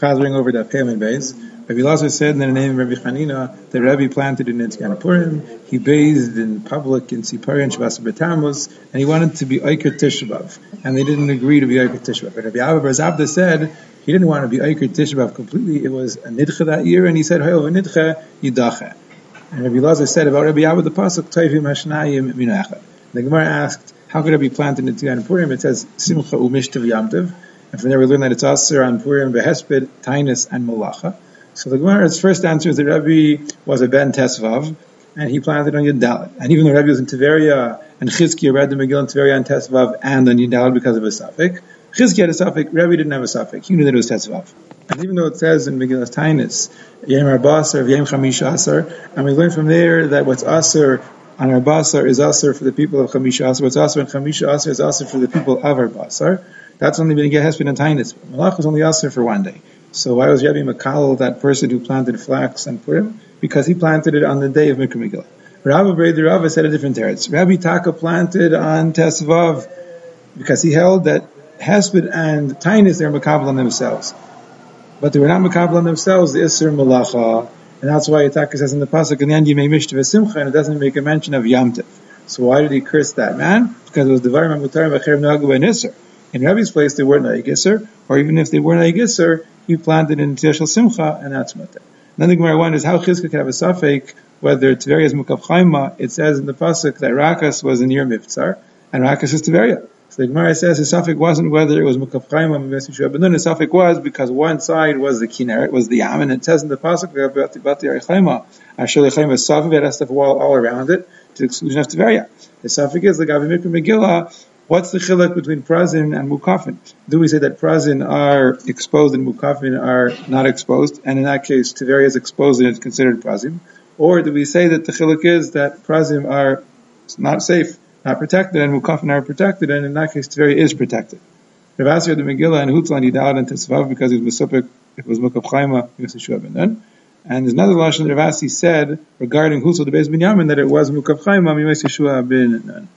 chazering over that payment base. Rabbi Lazar said in the name of Rabbi Chanina that Rabbi planted in Nityan. He bathed in public in Tzippori and B'Tammuz, and he wanted to be Eiker Tishbav, and they didn't agree to be Eiker Tishbav. But Rabbi Abba Barzabda said he didn't want to be Eiker Tishbav completely. It was a Nidcha that year, and he said, Hoyev Nidcha Yidacha. And Rabbi Lazar said about Rabbi Abba the pasuk Toivim Hashnayim Minachad. The Gemara asked, how could it be planted in Nityan Purim? It says Simcha Umishtav Yamtiv. And from there we learn that it's Aser on Purim, Behesped, Tainus, and Malacha. So the Gemara's first answer is that Rabbi was a Ben Tesvav, and he planted on Yadalit. And even though Rabbi was in Tiveria, and Chizkiah read the Megillah in Tiveria and Tesvav, and on Yadalit because of a suffix, Chizkiah had a suffix, Rabbi didn't have a suffix. He knew that it was Tesvav. And even though it says in Megillah's Tainus, Yem Arbasar, Yem Chamish Asar, and we learn from there that what's Asar on Arbasar is Asar for the people of Chamish Asar, what's Asar on Chamish Asar is Asar for the people of Arbasar. That's only been get Hesped and Tainus. Malach was only Asr for one day. So why was Rabbi Makal that person who planted flax and Purim? Because he planted it on the day of Mikra. Rabbi Breder Rava said a different teretz. Rabbi Taka planted on Tesvav because he held that Hesped and Tainus they're Makabal on themselves. But they were not Makabal on themselves, the Isser Malacha. And that's why Taka says in the Pasuk, in the end you may mishtav simcha, and it doesn't make a mention of Yamtiv. So why did he curse that man? Because it was Devarim Mutarim V'cherim Nagu Isser. In Rabbi's place, they weren't Naigisser, or even if they weren't Naigisser, he planted in Tishal Simcha, and that's mutter. Then the Gemara wonders how Chizka could have a suffix whether Tveria is Mukav Chaima. It says in the pasuk that Rakas was in year Miftzar, and Rakas is Tveria. So the Gemara says the suffix wasn't whether it was Mukav Chaima, but then the suffix was because one side was the Kinneret, was the Yam, and it says in the pasuk about the Chaima, Asher Chaima Safik, it has to have a wall all around it to exclusion of Tveria. The suffix is the Gavi Mikra Megillah, What's the chilek between prazin and mukafin? Do we say that prazin are exposed and mukafin are not exposed? And in that case, Tiveria is exposed and it's considered prazim. Or do we say that the chilek is that prazim are not safe, not protected, and mukafin are protected, and in that case, Tiveria is protected? Rav Asir the Megillah and Hutzlan he died in Tesvav because he was Mesupik, it was Mukav Chaima, because Yeshua ben. And there's another lashon Rav Asi said regarding Hutzal the Beis Binyamin that it was Mukav Chaima, Yeshua ben Nun.